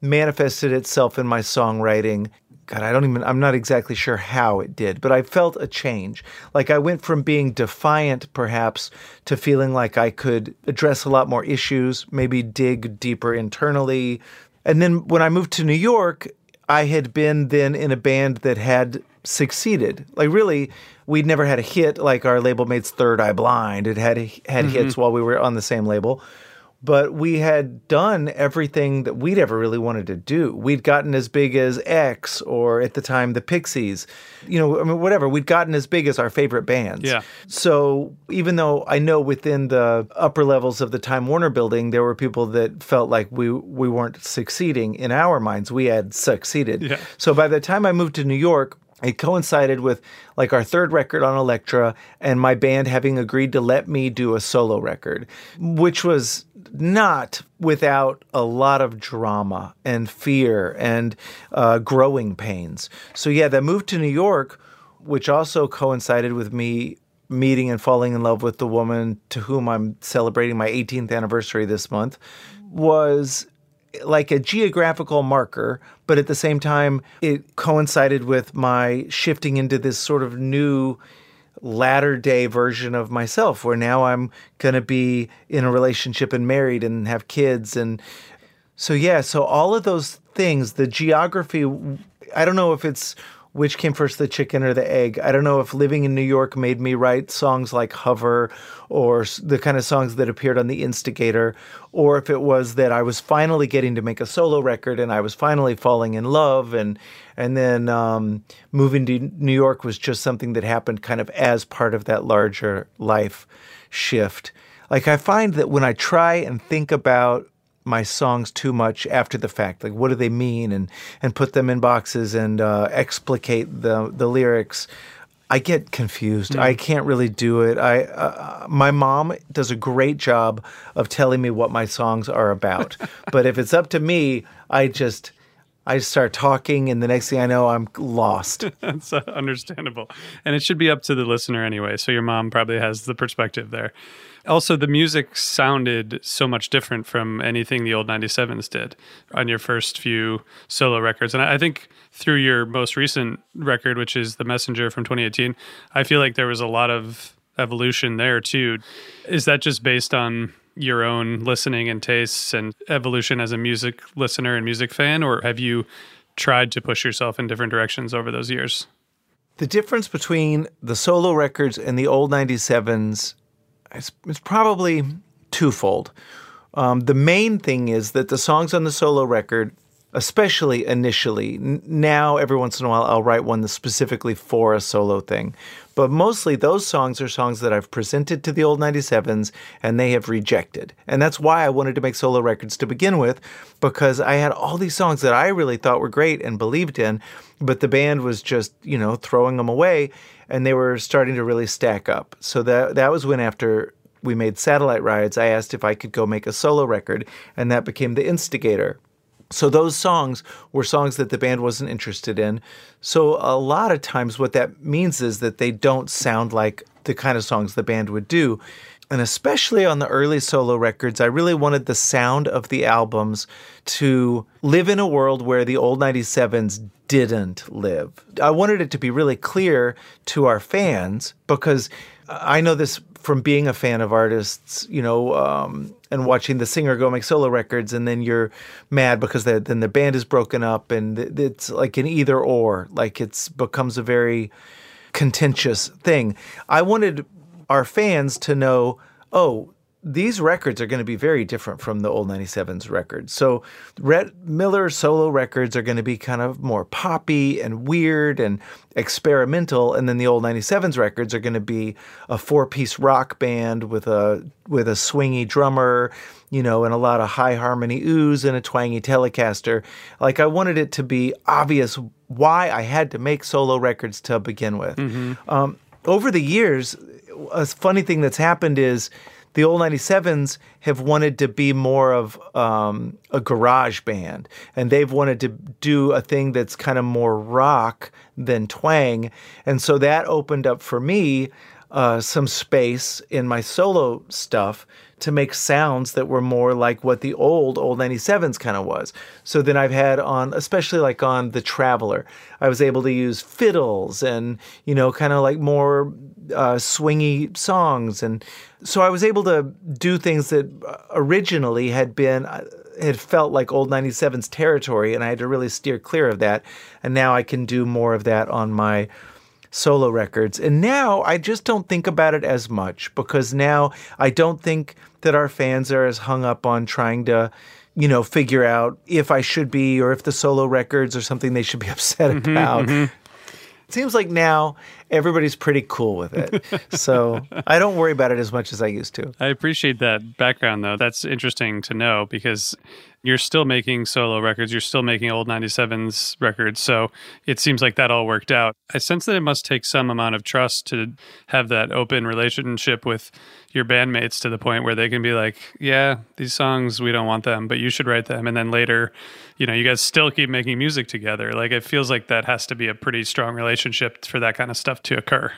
manifested itself in my songwriting. God, I don't even, I'm not exactly sure how it did, but I felt a change. Like I went from being defiant, perhaps, to feeling like I could address a lot more issues, maybe dig deeper internally. And then when I moved to New York, I had been then in a band that had succeeded. Like really, we'd never had a hit like our label mates Third Eye Blind. It had had mm-hmm. hits while we were on the same label. But we had done everything that we'd ever really wanted to do. We'd gotten as big as X or at the time the Pixies. You know, I mean whatever. We'd gotten as big as our favorite bands. Yeah. So even though I know within the upper levels of the Time Warner building there were people that felt like we we weren't succeeding in our minds, we had succeeded. Yeah. So by the time I moved to New York, it coincided with like our third record on Elektra and my band having agreed to let me do a solo record, which was not without a lot of drama and fear and uh, growing pains. So, yeah, that move to New York, which also coincided with me meeting and falling in love with the woman to whom I'm celebrating my 18th anniversary this month, was like a geographical marker, but at the same time, it coincided with my shifting into this sort of new latter day version of myself where now I'm going to be in a relationship and married and have kids. And so, yeah, so all of those things, the geography, I don't know if it's which came first, the chicken or the egg. I don't know if living in New York made me write songs like Hover or the kind of songs that appeared on The Instigator, or if it was that I was finally getting to make a solo record and I was finally falling in love, and and then um, moving to New York was just something that happened kind of as part of that larger life shift. Like I find that when I try and think about my songs too much after the fact. Like, what do they mean? And and put them in boxes and uh, explicate the the lyrics. I get confused. Mm. I can't really do it. I uh, my mom does a great job of telling me what my songs are about. but if it's up to me, I just I start talking, and the next thing I know, I'm lost. That's understandable, and it should be up to the listener anyway. So your mom probably has the perspective there. Also, the music sounded so much different from anything the old 97s did on your first few solo records. And I think through your most recent record, which is The Messenger from 2018, I feel like there was a lot of evolution there too. Is that just based on your own listening and tastes and evolution as a music listener and music fan, or have you tried to push yourself in different directions over those years? The difference between the solo records and the old 97s it's, it's probably twofold. Um, the main thing is that the songs on the solo record, especially initially, n- now every once in a while I'll write one specifically for a solo thing. But mostly those songs are songs that I've presented to the old 97s and they have rejected. And that's why I wanted to make solo records to begin with, because I had all these songs that I really thought were great and believed in, but the band was just, you know, throwing them away and they were starting to really stack up. So that that was when after we made satellite rides, I asked if I could go make a solo record, and that became the instigator. So those songs were songs that the band wasn't interested in. So a lot of times what that means is that they don't sound like the kind of songs the band would do. And especially on the early solo records, I really wanted the sound of the albums to live in a world where the old 97s didn't live. I wanted it to be really clear to our fans because I know this from being a fan of artists, you know, um, and watching the singer go make solo records, and then you're mad because the, then the band is broken up, and it's like an either or, like it's becomes a very contentious thing. I wanted our fans to know, oh, these records are going to be very different from the old 97's records. So, Rhett Miller solo records are going to be kind of more poppy and weird and experimental, and then the old 97's records are going to be a four-piece rock band with a with a swingy drummer, you know, and a lot of high harmony ooze and a twangy Telecaster. Like I wanted it to be obvious why I had to make solo records to begin with. Mm-hmm. Um, over the years, a funny thing that's happened is the old 97s have wanted to be more of um, a garage band and they've wanted to do a thing that's kind of more rock than twang and so that opened up for me uh, some space in my solo stuff to make sounds that were more like what the old old 97s kind of was. So then I've had on especially like on The Traveler, I was able to use fiddles and you know kind of like more uh, swingy songs and so I was able to do things that originally had been uh, had felt like old 97's territory and I had to really steer clear of that and now I can do more of that on my solo records. And now I just don't think about it as much because now I don't think that our fans are as hung up on trying to, you know, figure out if I should be or if the solo records are something they should be upset mm-hmm, about. Mm-hmm. It seems like now everybody's pretty cool with it. so I don't worry about it as much as I used to. I appreciate that background, though. That's interesting to know because you're still making solo records, you're still making old 97s records. So it seems like that all worked out. I sense that it must take some amount of trust to have that open relationship with your bandmates to the point where they can be like, yeah, these songs, we don't want them, but you should write them. And then later, you know, you guys still keep making music together. Like it feels like that has to be a pretty strong relationship for that kind of stuff to occur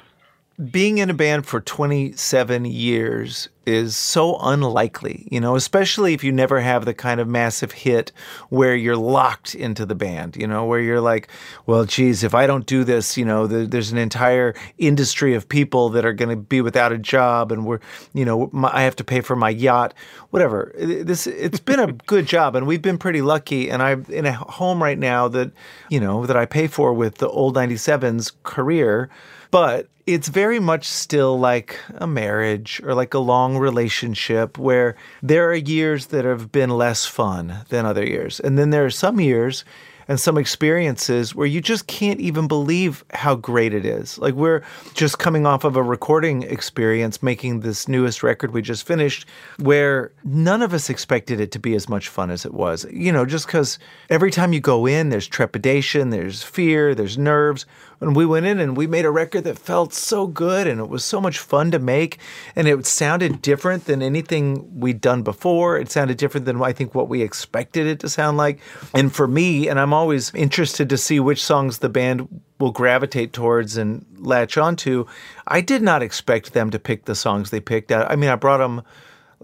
being in a band for 27 years is so unlikely, you know, especially if you never have the kind of massive hit where you're locked into the band, you know, where you're like, well, geez, if I don't do this, you know, the, there's an entire industry of people that are going to be without a job and we're, you know, my, I have to pay for my yacht, whatever. This, it's been a good job and we've been pretty lucky. And I'm in a home right now that, you know, that I pay for with the old 97's career. But it's very much still like a marriage or like a long relationship where there are years that have been less fun than other years. And then there are some years and some experiences where you just can't even believe how great it is. Like we're just coming off of a recording experience making this newest record we just finished where none of us expected it to be as much fun as it was. You know, just cuz every time you go in there's trepidation, there's fear, there's nerves. And we went in and we made a record that felt so good and it was so much fun to make and it sounded different than anything we'd done before. It sounded different than I think what we expected it to sound like. And for me, and I'm always interested to see which songs the band will gravitate towards and latch onto. I did not expect them to pick the songs they picked out. I mean, I brought them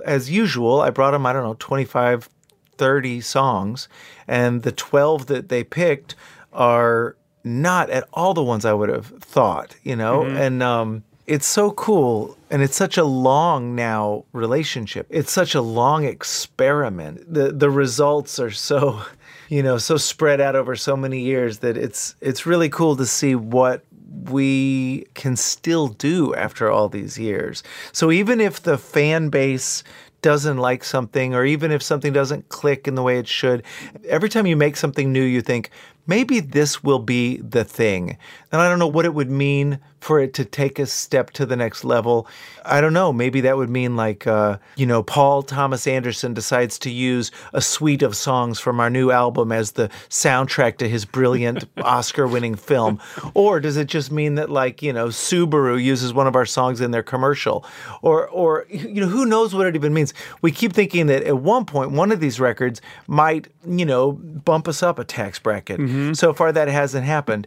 as usual. I brought them, I don't know, 25, 30 songs, and the 12 that they picked are not at all the ones I would have thought, you know? Mm-hmm. And um, it's so cool. And it's such a long now relationship. It's such a long experiment. The the results are so you know, so spread out over so many years that it's it's really cool to see what we can still do after all these years. So even if the fan base doesn't like something or even if something doesn't click in the way it should, every time you make something new you think, maybe this will be the thing. And I don't know what it would mean for it to take a step to the next level. I don't know. Maybe that would mean like, uh, you know, Paul Thomas Anderson decides to use a suite of songs from our new album as the soundtrack to his brilliant Oscar winning film. Or does it just mean that like, you know, Subaru uses one of our songs in their commercial? Or, or, you know, who knows what it even means? We keep thinking that at one point, one of these records might, you know, bump us up a tax bracket. Mm-hmm. Mm-hmm. So far, that hasn't happened.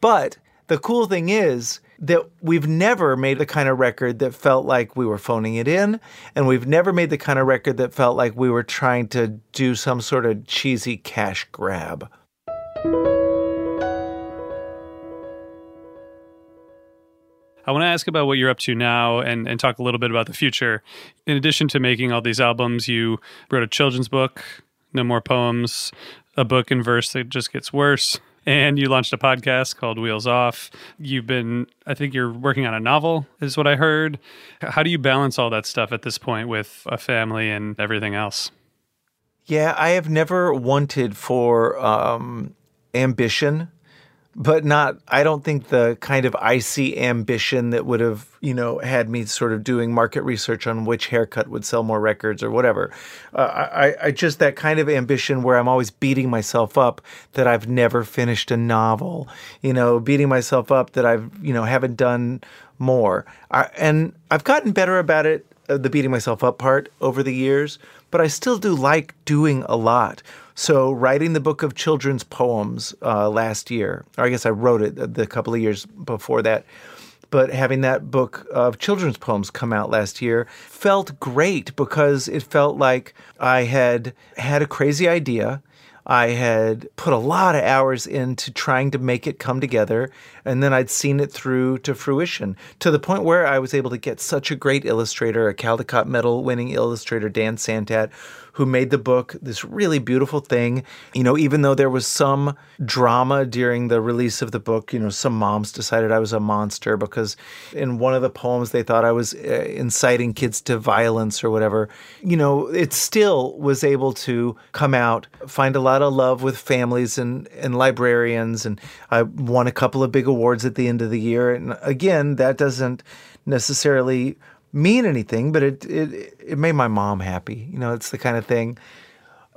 But the cool thing is, that we've never made the kind of record that felt like we were phoning it in, and we've never made the kind of record that felt like we were trying to do some sort of cheesy cash grab. I want to ask about what you're up to now and, and talk a little bit about the future. In addition to making all these albums, you wrote a children's book, No More Poems, a book in verse that just gets worse, and you launched a podcast called Wheels Off. You've been, I think you're working on a novel, is what I heard. How do you balance all that stuff at this point with a family and everything else? Yeah, I have never wanted for um, ambition but not i don't think the kind of icy ambition that would have you know had me sort of doing market research on which haircut would sell more records or whatever. Uh, I, I just that kind of ambition where i'm always beating myself up that i've never finished a novel you know beating myself up that i've you know haven't done more. I, and i've gotten better about it uh, the beating myself up part over the years but i still do like doing a lot so, writing the book of children's poems uh, last year, or I guess I wrote it the couple of years before that, but having that book of children's poems come out last year felt great because it felt like I had had a crazy idea. I had put a lot of hours into trying to make it come together, and then I'd seen it through to fruition to the point where I was able to get such a great illustrator, a Caldecott Medal winning illustrator, Dan Santat, who made the book this really beautiful thing. You know, even though there was some drama during the release of the book, you know, some moms decided I was a monster because in one of the poems they thought I was uh, inciting kids to violence or whatever. You know, it still was able to come out, find a lot of love with families and, and librarians. And I won a couple of big awards at the end of the year. And again, that doesn't necessarily mean anything, but it, it it made my mom happy. You know, it's the kind of thing.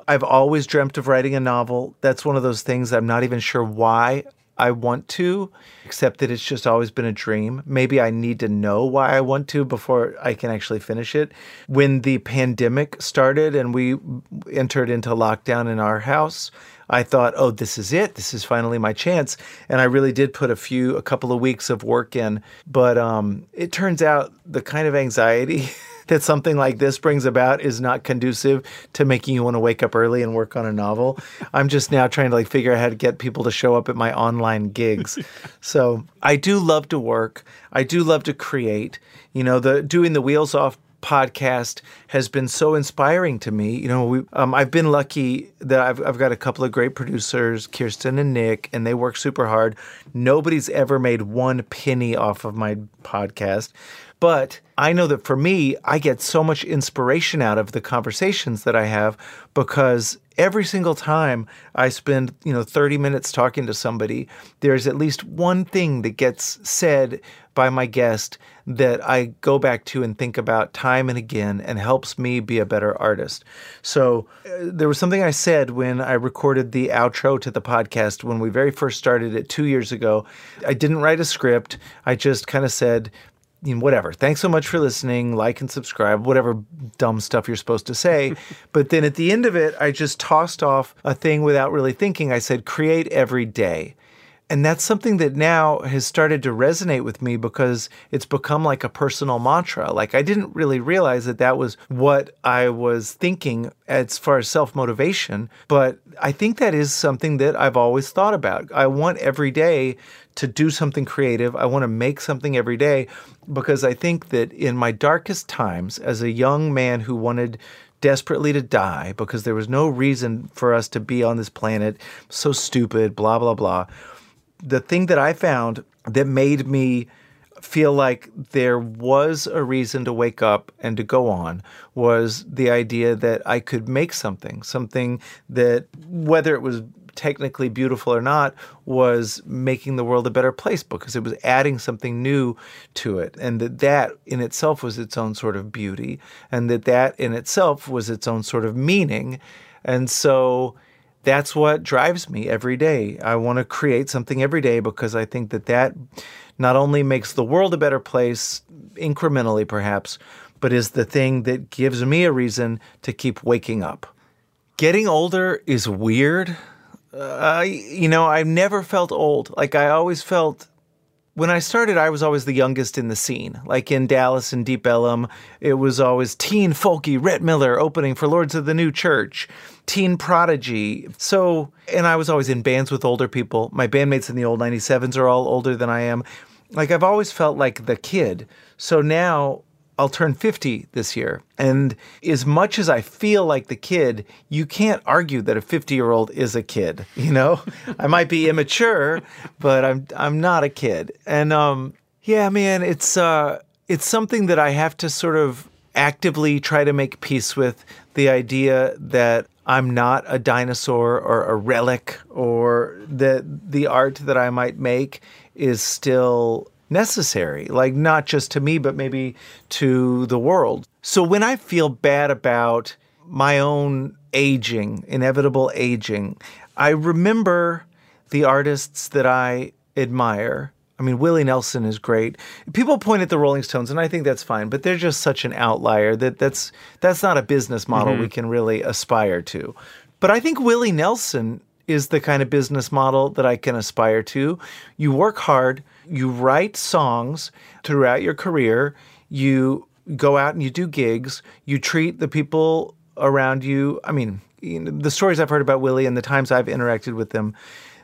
I've always dreamt of writing a novel. That's one of those things I'm not even sure why I want to, except that it's just always been a dream. Maybe I need to know why I want to before I can actually finish it. When the pandemic started and we entered into lockdown in our house, I thought, oh, this is it. This is finally my chance. And I really did put a few, a couple of weeks of work in. But um, it turns out the kind of anxiety that something like this brings about is not conducive to making you want to wake up early and work on a novel. I'm just now trying to like figure out how to get people to show up at my online gigs. so I do love to work. I do love to create. You know, the doing the wheels off podcast has been so inspiring to me. You know, we, um, I've been lucky that I've, I've got a couple of great producers, Kirsten and Nick, and they work super hard. Nobody's ever made one penny off of my podcast. But I know that for me, I get so much inspiration out of the conversations that I have because every single time I spend, you know, 30 minutes talking to somebody, there's at least one thing that gets said by my guest that I go back to and think about time and again and helps me be a better artist. So uh, there was something I said when I recorded the outro to the podcast when we very first started it 2 years ago. I didn't write a script. I just kind of said you know, whatever. Thanks so much for listening. Like and subscribe, whatever dumb stuff you're supposed to say. but then at the end of it, I just tossed off a thing without really thinking. I said, create every day. And that's something that now has started to resonate with me because it's become like a personal mantra. Like, I didn't really realize that that was what I was thinking as far as self motivation, but I think that is something that I've always thought about. I want every day to do something creative. I want to make something every day because I think that in my darkest times, as a young man who wanted desperately to die because there was no reason for us to be on this planet, so stupid, blah, blah, blah. The thing that I found that made me feel like there was a reason to wake up and to go on was the idea that I could make something, something that, whether it was technically beautiful or not was making the world a better place because it was adding something new to it. And that that in itself was its own sort of beauty and that that in itself was its own sort of meaning. And so that's what drives me every day. I want to create something every day because i think that that not only makes the world a better place incrementally perhaps but is the thing that gives me a reason to keep waking up. Getting older is weird uh, you know, I've never felt old. Like I always felt when I started, I was always the youngest in the scene. Like in Dallas and Deep Ellum, it was always teen folky, Rhett Miller opening for Lords of the New Church, teen prodigy. So, and I was always in bands with older people. My bandmates in the old 97s are all older than I am. Like I've always felt like the kid. So now I'll turn 50 this year. And as much as I feel like the kid, you can't argue that a 50 year old is a kid. You know, I might be immature, but I'm I'm not a kid. And um, yeah, man, it's uh, it's something that I have to sort of actively try to make peace with the idea that I'm not a dinosaur or a relic, or that the art that I might make is still necessary, like not just to me, but maybe to the world. So when I feel bad about my own aging, inevitable aging, I remember the artists that I admire. I mean, Willie Nelson is great. People point at the Rolling Stones, and I think that's fine, but they're just such an outlier that that's that's not a business model mm-hmm. we can really aspire to. But I think Willie Nelson is the kind of business model that I can aspire to. You work hard, you write songs throughout your career, you go out and you do gigs, you treat the people around you. I mean, you know, the stories I've heard about Willie and the times I've interacted with them,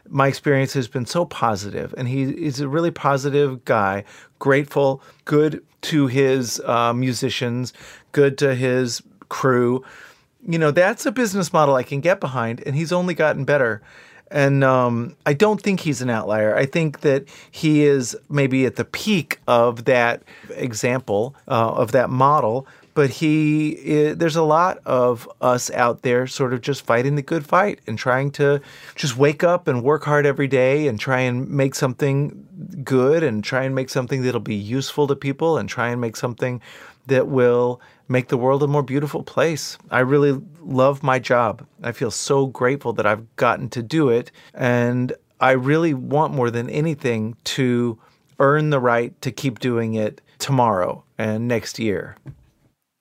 my experience has been so positive, and he is a really positive guy, grateful, good to his uh, musicians, good to his crew. You know, that's a business model I can get behind, and he's only gotten better. And um, I don't think he's an outlier. I think that he is maybe at the peak of that example, uh, of that model. But he, there's a lot of us out there sort of just fighting the good fight and trying to just wake up and work hard every day and try and make something good and try and make something that'll be useful to people and try and make something that will make the world a more beautiful place. I really love my job. I feel so grateful that I've gotten to do it. And I really want more than anything to earn the right to keep doing it tomorrow and next year.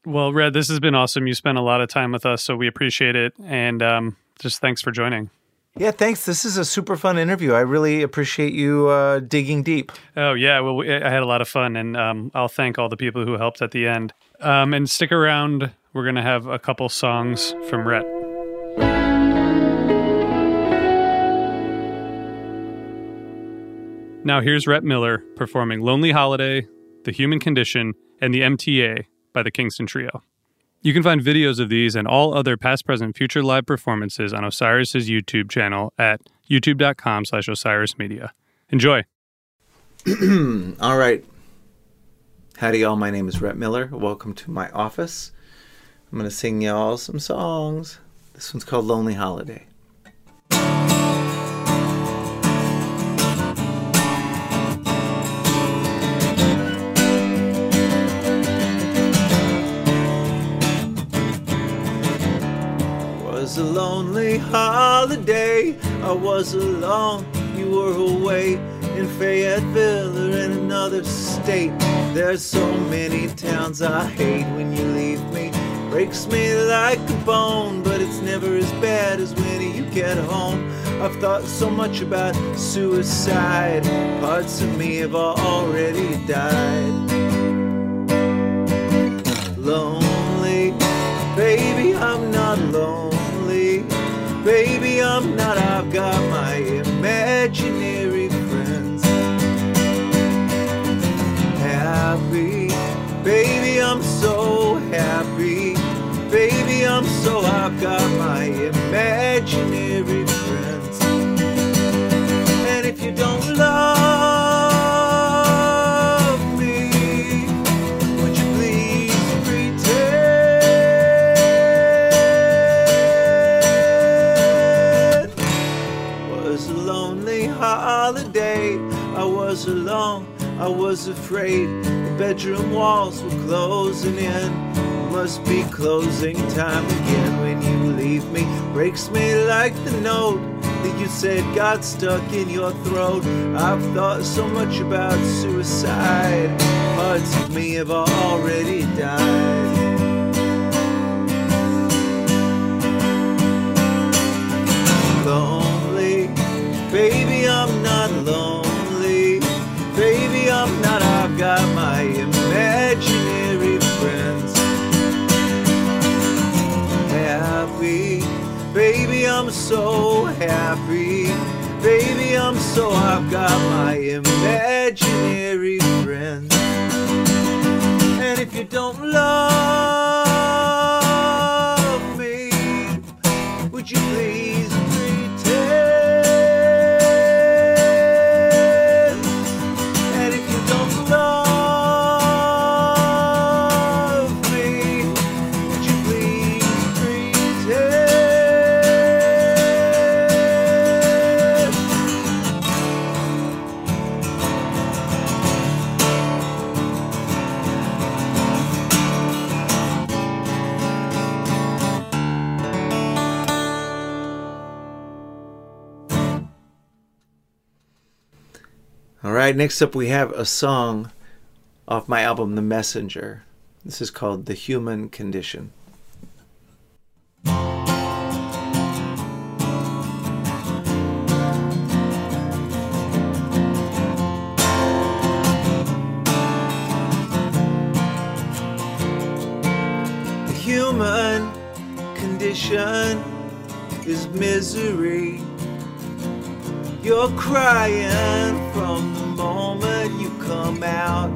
Well, Rhett, this has been awesome. You spent a lot of time with us, so we appreciate it. And um, just thanks for joining. Yeah, thanks. This is a super fun interview. I really appreciate you uh, digging deep. Oh, yeah. Well, I had a lot of fun, and um, I'll thank all the people who helped at the end. Um, and stick around. We're going to have a couple songs from Rhett. Now, here's Rhett Miller performing Lonely Holiday, The Human Condition, and The MTA by the Kingston Trio. You can find videos of these and all other past, present, future live performances on Osiris's YouTube channel at youtube.com slash osirismedia. Enjoy. all right. Howdy, y'all. My name is Rhett Miller. Welcome to my office. I'm going to sing y'all some songs. This one's called Lonely Holiday. Was a lonely holiday. I was alone, you were away in Fayetteville or in another state. There's so many towns I hate when you leave me. Breaks me like a bone, but it's never as bad as when you get home. I've thought so much about suicide. Parts of me have already died. Lonely, baby, I'm not lonely. Baby, I'm not, I've got my imaginary friends. Happy, baby, I'm so happy. Baby, I'm so, I've got my imaginary was afraid. The bedroom walls were closing in. Must be closing time again when you leave me. Breaks me like the note that you said got stuck in your throat. I've thought so much about suicide. Parts of me have already died. Lonely, baby, I'm not lonely. Not, I've got my imaginary friends. Happy, baby, I'm so happy. Baby, I'm so, I've got my imaginary friends. And if you don't love right, next up we have a song off my album, The Messenger. This is called The Human Condition. The human condition is misery. You're crying from moment you come out.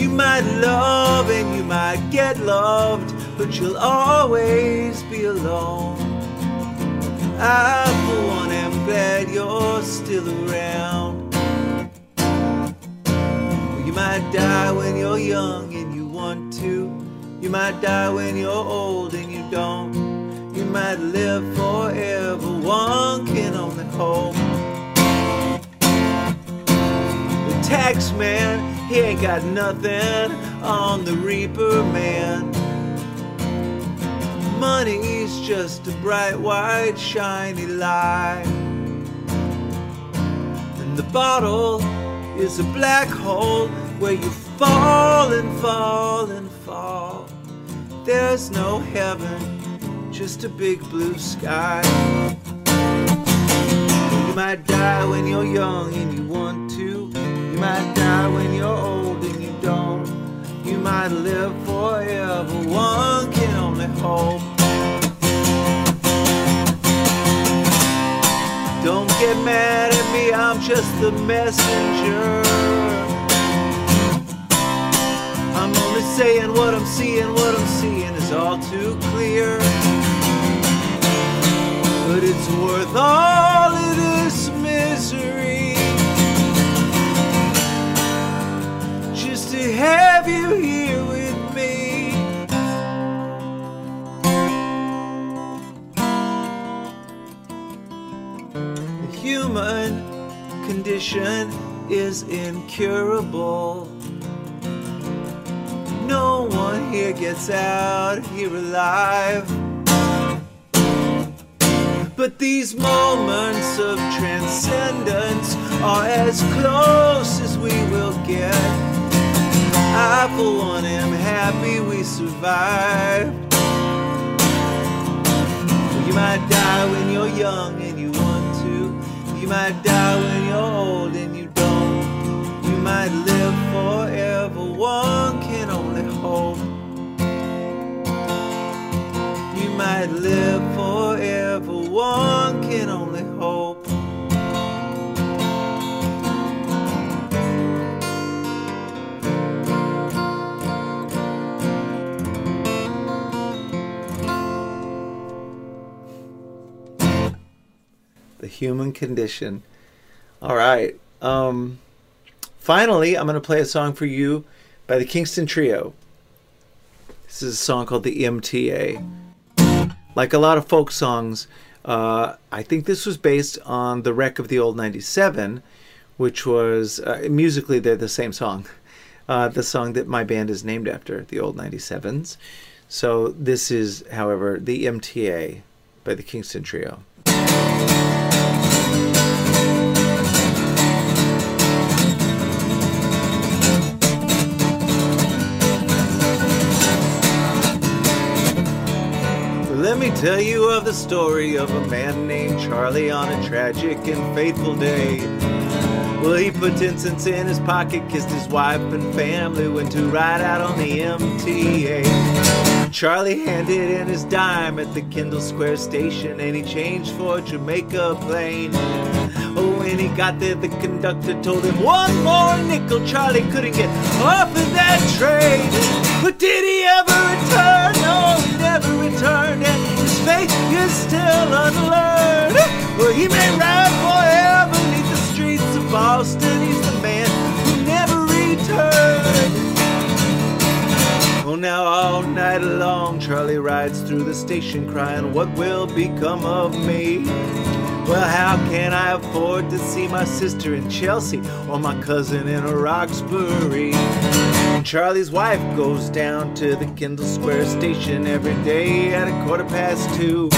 You might love and you might get loved, but you'll always be alone. I, for one, am glad you're still around. You might die when you're young and you want to. You might die when you're old and you don't. You might live forever. One can only hope. Tax man, he ain't got nothing on the Reaper man. Money's just a bright, white, shiny lie. And the bottle is a black hole where you fall and fall and fall. There's no heaven, just a big blue sky. You might die when you're young and you want to. You might die when you're old and you don't. You might live forever. One can only hope. Don't get mad at me, I'm just the messenger. I'm only saying what I'm seeing, what I'm seeing is all too clear. But it's worth all of this misery have you here with me. The human condition is incurable. No one here gets out here alive. But these moments of transcendence are as close as we will get. I, for one, am happy we survived. You might die when you're young and you want to. You might die when you're old and you don't. You might live forever. One can only hope. You might live forever. One can only hope. Human condition. All right. Um, finally, I'm going to play a song for you by the Kingston Trio. This is a song called the MTA. Like a lot of folk songs, uh, I think this was based on the wreck of the old 97, which was uh, musically they're the same song. Uh, the song that my band is named after, the old 97s. So this is, however, the MTA by the Kingston Trio. Let me tell you of the story of a man named Charlie on a tragic and fateful day. Well, he put 10 cents in his pocket, kissed his wife and family, went to ride out on the MTA. Charlie handed in his dime at the Kendall Square station and he changed for a Jamaica Plain. Oh, when he got there, the conductor told him one more nickel. Charlie couldn't get off of that train. But did he ever return? No, he never returned, and faith is still unlearned. Well, he may ride forever beneath the streets of Boston. He's the man who never returned. Well, now all night long, Charlie rides through the station crying, What will become of me? Well, how can I afford to see my sister in Chelsea or my cousin in Roxbury? Charlie's wife goes down to the Kendall Square station every day at a quarter past two.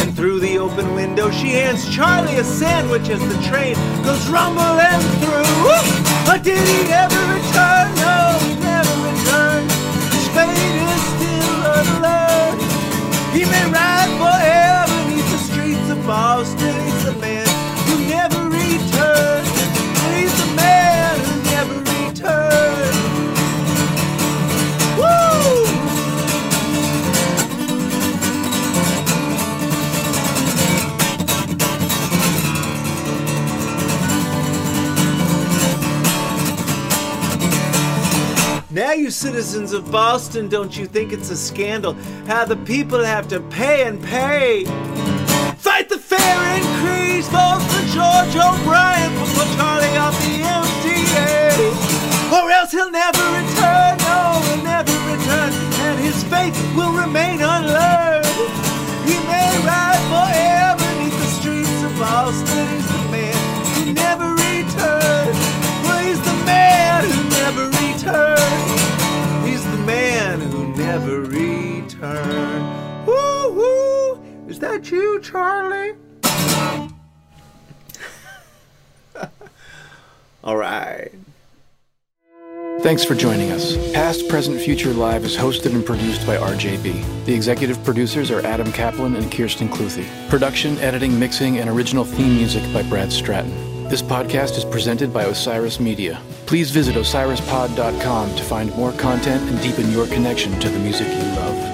And through the open window, she hands Charlie a sandwich as the train goes rumbling through. But did he ever return? No, he never returned. His fate is still unlearned. He may citizens of Boston, don't you think it's a scandal how the people have to pay and pay? Fight the fare increase, vote for George O'Brien, for Charlie off the MTA. Or else he'll never return, no, he'll never return, and his fate will remain unlearned. Is that you, Charlie? All right. Thanks for joining us. Past, Present, Future Live is hosted and produced by RJB. The executive producers are Adam Kaplan and Kirsten Cluthy. Production, editing, mixing, and original theme music by Brad Stratton. This podcast is presented by Osiris Media. Please visit osirispod.com to find more content and deepen your connection to the music you love.